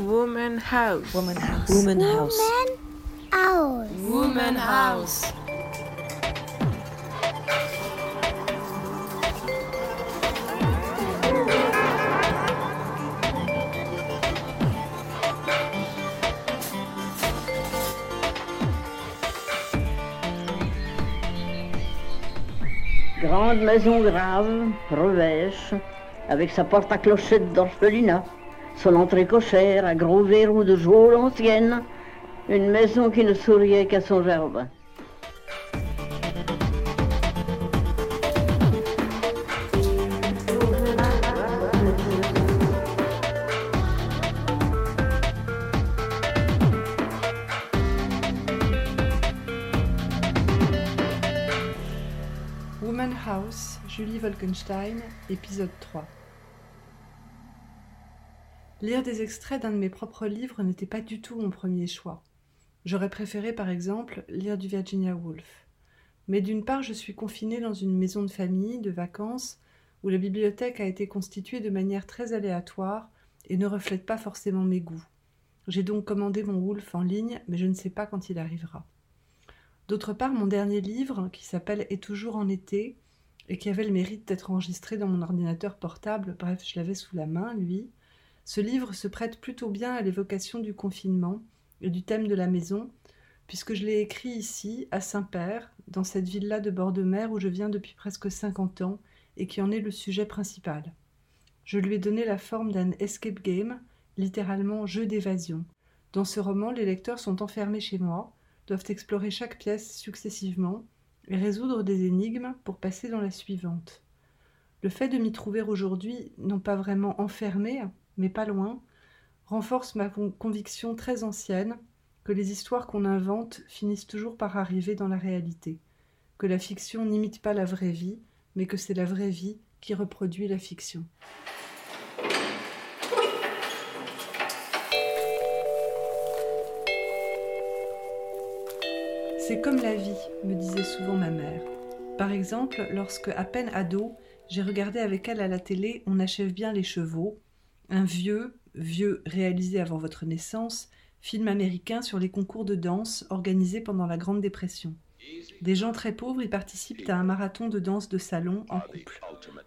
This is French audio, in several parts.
Woman House. Woman House. Woman House. House. Woman House. Grande maison grave, revêche, avec sa porte à clochette d'orphelinat, son entrée cochère à gros verrous de geôle ancienne, une maison qui ne souriait qu'à son jardin. Woman House, Julie Wolkenstein, épisode 3. Lire des extraits d'un de mes propres livres n'était pas du tout mon premier choix. J'aurais préféré, par exemple, lire du Virginia Woolf. Mais d'une part, je suis confinée dans une maison de famille, de vacances, où la bibliothèque a été constituée de manière très aléatoire et ne reflète pas forcément mes goûts. J'ai donc commandé mon Woolf en ligne, mais je ne sais pas quand il arrivera. D'autre part, mon dernier livre, qui s'appelle Et toujours en été, et qui avait le mérite d'être enregistré dans mon ordinateur portable, bref, je l'avais sous la main, lui, ce livre se prête plutôt bien à l'évocation du confinement et du thème de la maison, puisque je l'ai écrit ici, à Saint-Père, dans cette ville-là de bord de mer où je viens depuis presque 50 ans et qui en est le sujet principal. Je lui ai donné la forme d'un escape game, littéralement jeu d'évasion. Dans ce roman, les lecteurs sont enfermés chez moi, doivent explorer chaque pièce successivement et résoudre des énigmes pour passer dans la suivante. Le fait de m'y trouver aujourd'hui, non pas vraiment enfermé, mais pas loin, renforce ma con- conviction très ancienne que les histoires qu'on invente finissent toujours par arriver dans la réalité, que la fiction n'imite pas la vraie vie, mais que c'est la vraie vie qui reproduit la fiction. C'est comme la vie, me disait souvent ma mère. Par exemple, lorsque, à peine ado, j'ai regardé avec elle à la télé On achève bien les chevaux, un vieux, vieux réalisé avant votre naissance, film américain sur les concours de danse organisés pendant la Grande Dépression. Des gens très pauvres y participent à un marathon de danse de salon en couple.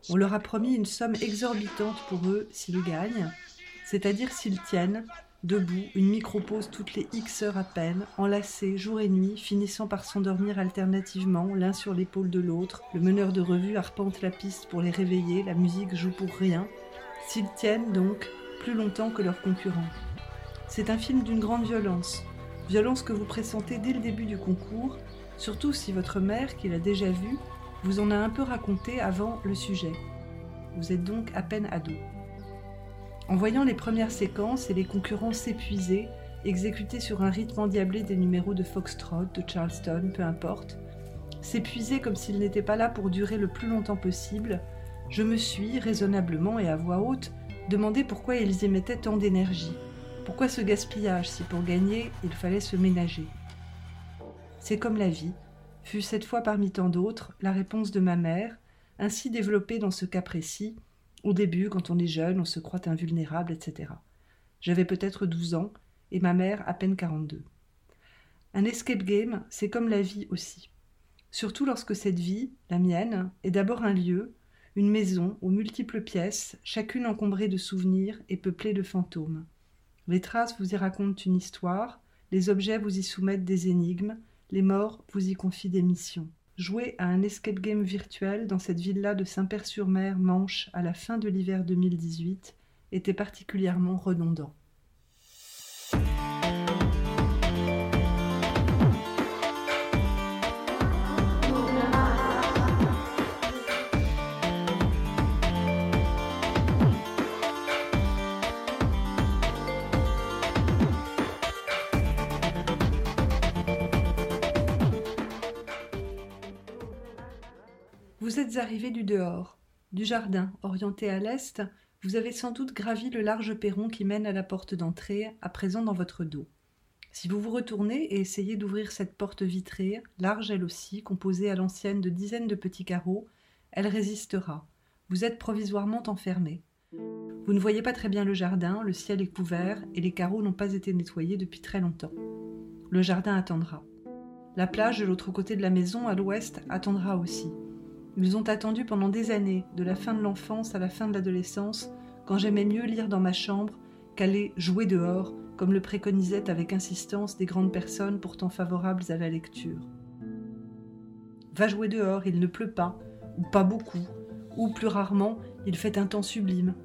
On leur a promis une somme exorbitante pour eux s'ils gagnent, c'est-à-dire s'ils tiennent, debout, une micro-pause toutes les X heures à peine, enlacés jour et nuit, finissant par s'endormir alternativement, l'un sur l'épaule de l'autre. Le meneur de revue arpente la piste pour les réveiller, la musique joue pour rien. S'ils tiennent donc plus longtemps que leurs concurrents. C'est un film d'une grande violence, violence que vous pressentez dès le début du concours, surtout si votre mère, qui l'a déjà vu, vous en a un peu raconté avant le sujet. Vous êtes donc à peine ado. En voyant les premières séquences et les concurrents s'épuiser, exécutés sur un rythme endiablé des numéros de Foxtrot, de Charleston, peu importe, s'épuiser comme s'ils n'étaient pas là pour durer le plus longtemps possible, je me suis, raisonnablement et à voix haute, demandé pourquoi ils y mettaient tant d'énergie. Pourquoi ce gaspillage si pour gagner il fallait se ménager? C'est comme la vie, fut cette fois parmi tant d'autres la réponse de ma mère, ainsi développée dans ce cas précis, au début, quand on est jeune, on se croit invulnérable, etc. J'avais peut-être 12 ans et ma mère à peine 42. Un escape game, c'est comme la vie aussi. Surtout lorsque cette vie, la mienne, est d'abord un lieu, une maison aux multiples pièces, chacune encombrée de souvenirs et peuplée de fantômes. Les traces vous y racontent une histoire, les objets vous y soumettent des énigmes, les morts vous y confient des missions. Jouer à un escape game virtuel dans cette villa de Saint-Père-sur-Mer, Manche, à la fin de l'hiver 2018, était particulièrement redondant. Êtes arrivé du dehors, du jardin, orienté à l'est, vous avez sans doute gravi le large perron qui mène à la porte d'entrée, à présent dans votre dos. Si vous vous retournez et essayez d'ouvrir cette porte vitrée, large elle aussi, composée à l'ancienne de dizaines de petits carreaux, elle résistera. Vous êtes provisoirement enfermé. Vous ne voyez pas très bien le jardin, le ciel est couvert et les carreaux n'ont pas été nettoyés depuis très longtemps. Le jardin attendra. La plage de l'autre côté de la maison, à l'ouest, attendra aussi. Ils ont attendu pendant des années, de la fin de l'enfance à la fin de l'adolescence, quand j'aimais mieux lire dans ma chambre qu'aller jouer dehors, comme le préconisaient avec insistance des grandes personnes pourtant favorables à la lecture. Va jouer dehors, il ne pleut pas, ou pas beaucoup, ou plus rarement, il fait un temps sublime.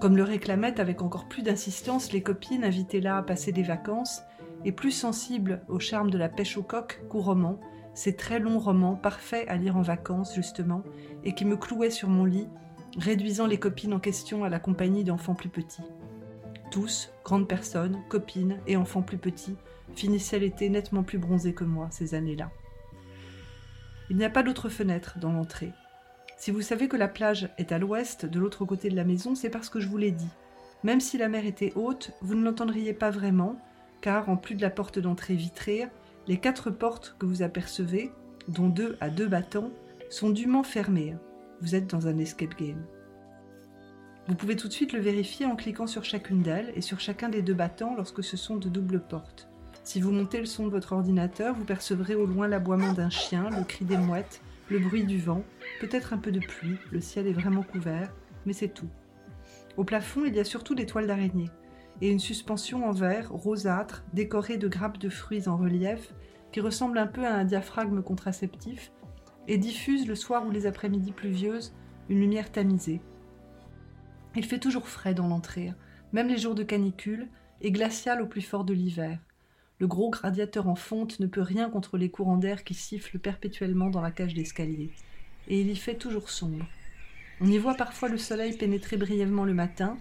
Comme le réclamaient avec encore plus d'insistance les copines invitées là à passer des vacances, et plus sensibles au charme de la pêche au coq qu'au roman, ces très longs romans parfaits à lire en vacances justement, et qui me clouaient sur mon lit, réduisant les copines en question à la compagnie d'enfants plus petits. Tous, grandes personnes, copines et enfants plus petits, finissaient l'été nettement plus bronzés que moi ces années-là. Il n'y a pas d'autre fenêtre dans l'entrée. Si vous savez que la plage est à l'ouest, de l'autre côté de la maison, c'est parce que je vous l'ai dit. Même si la mer était haute, vous ne l'entendriez pas vraiment, car en plus de la porte d'entrée vitrée, les quatre portes que vous apercevez, dont deux à deux battants, sont dûment fermées. Vous êtes dans un escape game. Vous pouvez tout de suite le vérifier en cliquant sur chacune d'elles et sur chacun des deux battants lorsque ce sont de doubles portes. Si vous montez le son de votre ordinateur, vous percevrez au loin l'aboiement d'un chien, le cri des mouettes, le bruit du vent, peut-être un peu de pluie, le ciel est vraiment couvert, mais c'est tout. Au plafond, il y a surtout des toiles d'araignée et une suspension en verre rosâtre décorée de grappes de fruits en relief qui ressemble un peu à un diaphragme contraceptif et diffuse le soir ou les après-midi pluvieuses une lumière tamisée. Il fait toujours frais dans l'entrée, même les jours de canicule, et glacial au plus fort de l'hiver. Le gros radiateur en fonte ne peut rien contre les courants d'air qui sifflent perpétuellement dans la cage d'escalier. Et il y fait toujours sombre. On y voit parfois le soleil pénétrer brièvement le matin,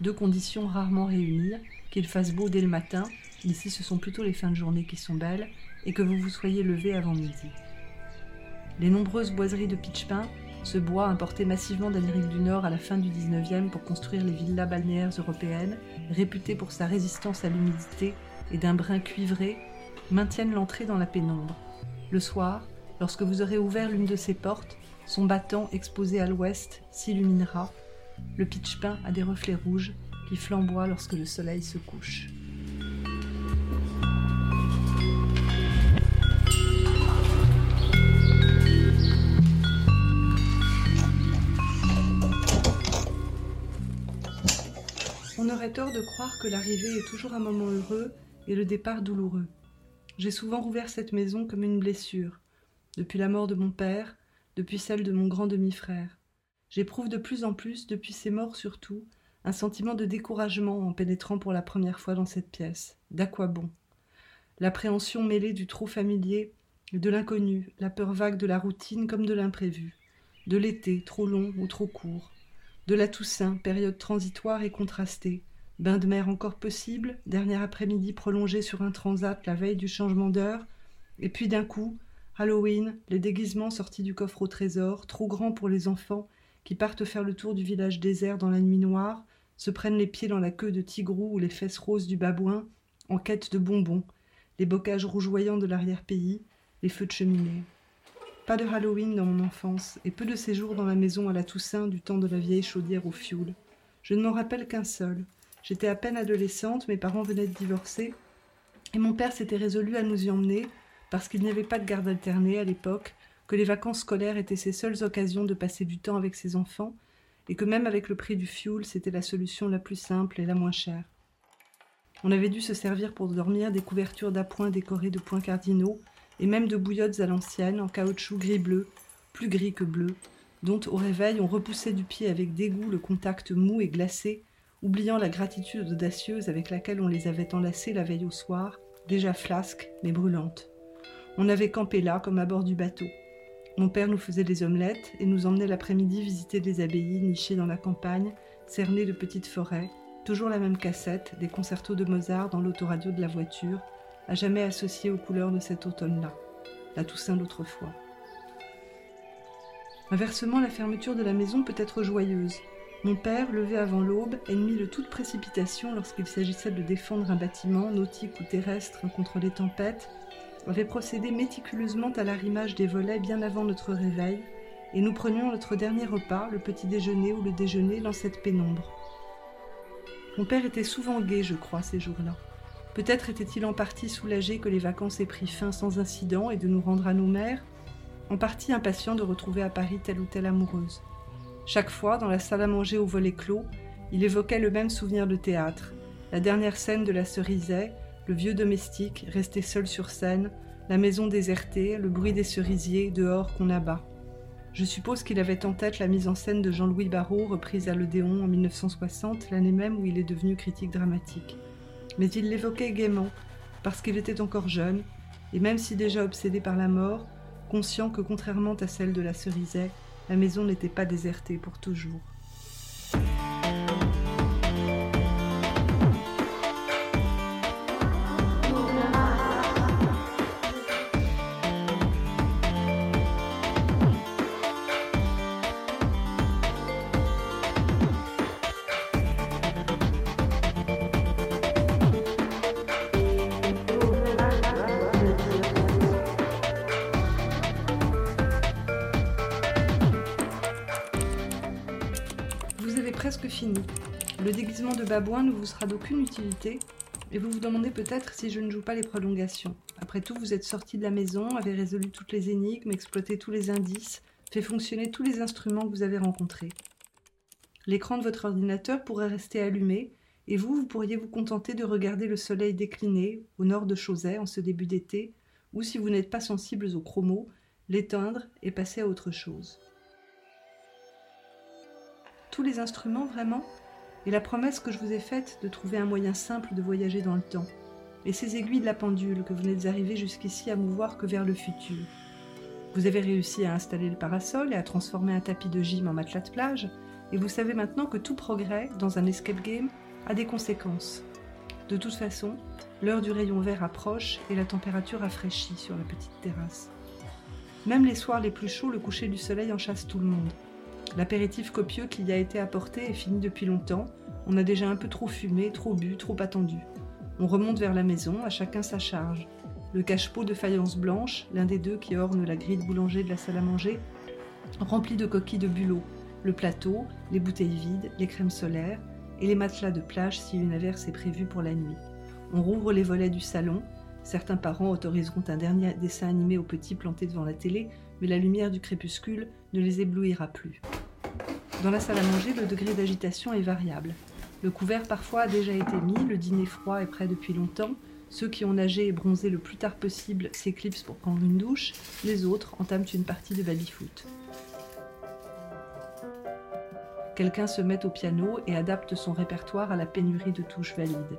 deux conditions rarement réunies, qu'il fasse beau dès le matin, ici ce sont plutôt les fins de journée qui sont belles, et que vous vous soyez levé avant midi. Les nombreuses boiseries de pitch pin, ce bois importé massivement d'Amérique du Nord à la fin du 19e pour construire les villas balnéaires européennes, réputées pour sa résistance à l'humidité et d'un brin cuivré, maintiennent l'entrée dans la pénombre. Le soir, lorsque vous aurez ouvert l'une de ces portes, son battant exposé à l'ouest s'illuminera le pitch pin a des reflets rouges qui flamboient lorsque le soleil se couche. On aurait tort de croire que l'arrivée est toujours un moment heureux et le départ douloureux. J'ai souvent rouvert cette maison comme une blessure, depuis la mort de mon père, depuis celle de mon grand demi-frère. J'éprouve de plus en plus, depuis ces morts surtout, un sentiment de découragement en pénétrant pour la première fois dans cette pièce. D'à quoi bon? L'appréhension mêlée du trop familier, de l'inconnu, la peur vague de la routine comme de l'imprévu, de l'été trop long ou trop court, de la Toussaint, période transitoire et contrastée, bain de mer encore possible, dernier après-midi prolongé sur un transat la veille du changement d'heure, et puis d'un coup, Halloween, les déguisements sortis du coffre au trésor, trop grands pour les enfants qui partent faire le tour du village désert dans la nuit noire, se prennent les pieds dans la queue de tigrou ou les fesses roses du babouin, en quête de bonbons, les bocages rougeoyants de l'arrière-pays, les feux de cheminée. Pas de Halloween dans mon enfance, et peu de séjours dans la maison à la Toussaint du temps de la vieille chaudière au fioul. Je ne m'en rappelle qu'un seul. J'étais à peine adolescente, mes parents venaient de divorcer, et mon père s'était résolu à nous y emmener, parce qu'il n'y avait pas de garde alternée à l'époque, que les vacances scolaires étaient ses seules occasions de passer du temps avec ses enfants, et que même avec le prix du fioul, c'était la solution la plus simple et la moins chère. On avait dû se servir pour dormir des couvertures d'appoint décorées de points cardinaux, et même de bouillottes à l'ancienne, en caoutchouc gris-bleu, plus gris que bleu, dont au réveil on repoussait du pied avec dégoût le contact mou et glacé, oubliant la gratitude audacieuse avec laquelle on les avait enlacés la veille au soir, déjà flasques mais brûlantes. On avait campé là comme à bord du bateau. Mon père nous faisait des omelettes et nous emmenait l'après-midi visiter des abbayes nichées dans la campagne, cernées de petites forêts, toujours la même cassette, des concertos de Mozart dans l'autoradio de la voiture, à jamais associée aux couleurs de cet automne-là, la Toussaint d'autrefois. Inversement, la fermeture de la maison peut être joyeuse. Mon père, levé avant l'aube, ennemi de toute précipitation lorsqu'il s'agissait de défendre un bâtiment, nautique ou terrestre, contre les tempêtes, avait procédé méticuleusement à l'arrimage des volets bien avant notre réveil, et nous prenions notre dernier repas, le petit déjeuner ou le déjeuner, dans cette pénombre. Mon père était souvent gai, je crois, ces jours-là. Peut-être était-il en partie soulagé que les vacances aient pris fin sans incident et de nous rendre à nos mères, en partie impatient de retrouver à Paris telle ou telle amoureuse. Chaque fois, dans la salle à manger au volet clos, il évoquait le même souvenir de théâtre, la dernière scène de la Cerisay, le vieux domestique resté seul sur scène, la maison désertée, le bruit des cerisiers dehors qu'on abat. Je suppose qu'il avait en tête la mise en scène de Jean-Louis Barrault, reprise à l'Odéon en 1960, l'année même où il est devenu critique dramatique. Mais il l'évoquait gaiement, parce qu'il était encore jeune, et même si déjà obsédé par la mort, conscient que contrairement à celle de la Cerisay, la maison n'était pas désertée pour toujours. Babouin ne vous sera d'aucune utilité, et vous vous demandez peut-être si je ne joue pas les prolongations. Après tout, vous êtes sorti de la maison, avez résolu toutes les énigmes, exploité tous les indices, fait fonctionner tous les instruments que vous avez rencontrés. L'écran de votre ordinateur pourrait rester allumé, et vous, vous pourriez vous contenter de regarder le soleil décliner au nord de Chauzet en ce début d'été, ou si vous n'êtes pas sensibles aux chromos, l'éteindre et passer à autre chose tous les instruments vraiment, et la promesse que je vous ai faite de trouver un moyen simple de voyager dans le temps, et ces aiguilles de la pendule que vous n'êtes arrivé jusqu'ici à mouvoir que vers le futur. Vous avez réussi à installer le parasol et à transformer un tapis de gym en matelas de plage, et vous savez maintenant que tout progrès dans un escape game a des conséquences. De toute façon, l'heure du rayon vert approche et la température rafraîchit sur la petite terrasse. Même les soirs les plus chauds, le coucher du soleil en chasse tout le monde. L'apéritif copieux qui y a été apporté est fini depuis longtemps. On a déjà un peu trop fumé, trop bu, trop attendu. On remonte vers la maison, à chacun sa charge. Le cache-pot de faïence blanche, l'un des deux qui orne la grille de boulanger de la salle à manger, rempli de coquilles de bulot. Le plateau, les bouteilles vides, les crèmes solaires et les matelas de plage si une averse est prévue pour la nuit. On rouvre les volets du salon. Certains parents autoriseront un dernier dessin animé aux petits plantés devant la télé, mais la lumière du crépuscule ne les éblouira plus. Dans la salle à manger, le degré d'agitation est variable. Le couvert parfois a déjà été mis, le dîner froid est prêt depuis longtemps, ceux qui ont nagé et bronzé le plus tard possible s'éclipsent pour prendre une douche, les autres entament une partie de baby-foot. Quelqu'un se met au piano et adapte son répertoire à la pénurie de touches valides.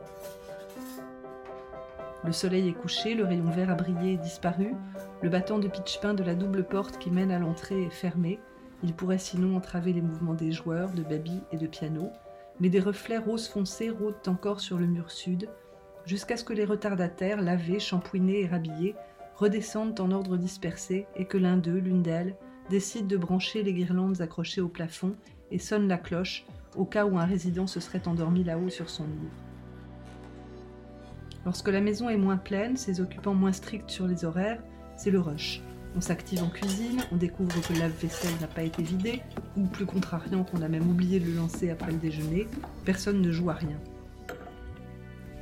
Le soleil est couché, le rayon vert a brillé et disparu, le battant de pitch-pain de la double porte qui mène à l'entrée est fermé, il pourrait sinon entraver les mouvements des joueurs, de baby et de piano, mais des reflets rose foncé rôdent encore sur le mur sud, jusqu'à ce que les retardataires, lavés, shampouinés et rhabillés, redescendent en ordre dispersé et que l'un d'eux, l'une d'elles, décide de brancher les guirlandes accrochées au plafond et sonne la cloche au cas où un résident se serait endormi là-haut sur son livre. Lorsque la maison est moins pleine, ses occupants moins stricts sur les horaires, c'est le rush. On s'active en cuisine, on découvre que le lave-vaisselle n'a pas été vidé, ou plus contrariant qu'on a même oublié de le lancer après le déjeuner, personne ne joue à rien.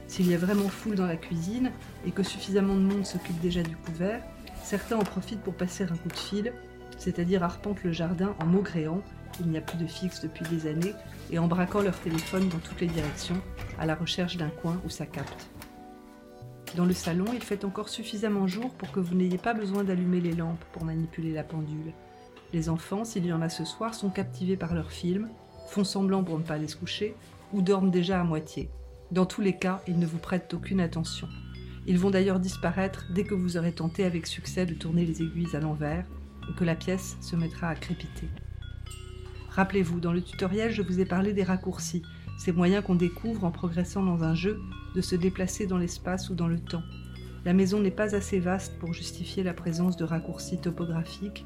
S'il y a vraiment foule dans la cuisine et que suffisamment de monde s'occupe déjà du couvert, certains en profitent pour passer un coup de fil, c'est-à-dire arpentent le jardin en maugréant, il n'y a plus de fixe depuis des années, et en braquant leur téléphone dans toutes les directions, à la recherche d'un coin où ça capte. Dans le salon, il fait encore suffisamment jour pour que vous n'ayez pas besoin d'allumer les lampes pour manipuler la pendule. Les enfants, s'il y en a ce soir, sont captivés par leurs films, font semblant pour ne pas aller se coucher, ou dorment déjà à moitié. Dans tous les cas, ils ne vous prêtent aucune attention. Ils vont d'ailleurs disparaître dès que vous aurez tenté avec succès de tourner les aiguilles à l'envers et que la pièce se mettra à crépiter. Rappelez-vous, dans le tutoriel, je vous ai parlé des raccourcis, ces moyens qu'on découvre en progressant dans un jeu de se déplacer dans l'espace ou dans le temps. La maison n'est pas assez vaste pour justifier la présence de raccourcis topographiques.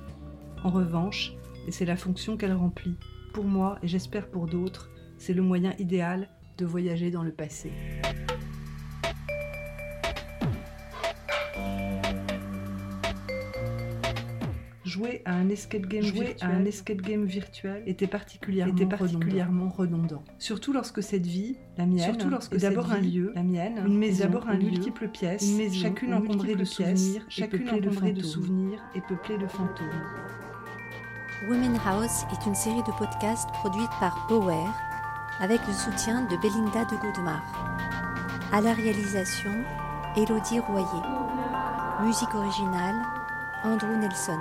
En revanche, et c'est la fonction qu'elle remplit, pour moi et j'espère pour d'autres, c'est le moyen idéal de voyager dans le passé. Jouer à un escape game, jouer à un escape game virtuel était particulièrement, était particulièrement redondant. Surtout lorsque cette vie, la mienne, surtout lorsque d'abord un lieu, la mienne, une maison, d'abord un multiple pièces, une maison, chacune encombrée de souvenirs, chacune encombrée de souvenirs et peuplée de fantômes. Women House est une série de podcasts produite par Power avec le soutien de Belinda de Godemar. À la réalisation, Élodie Royer. Musique originale, Andrew Nelson.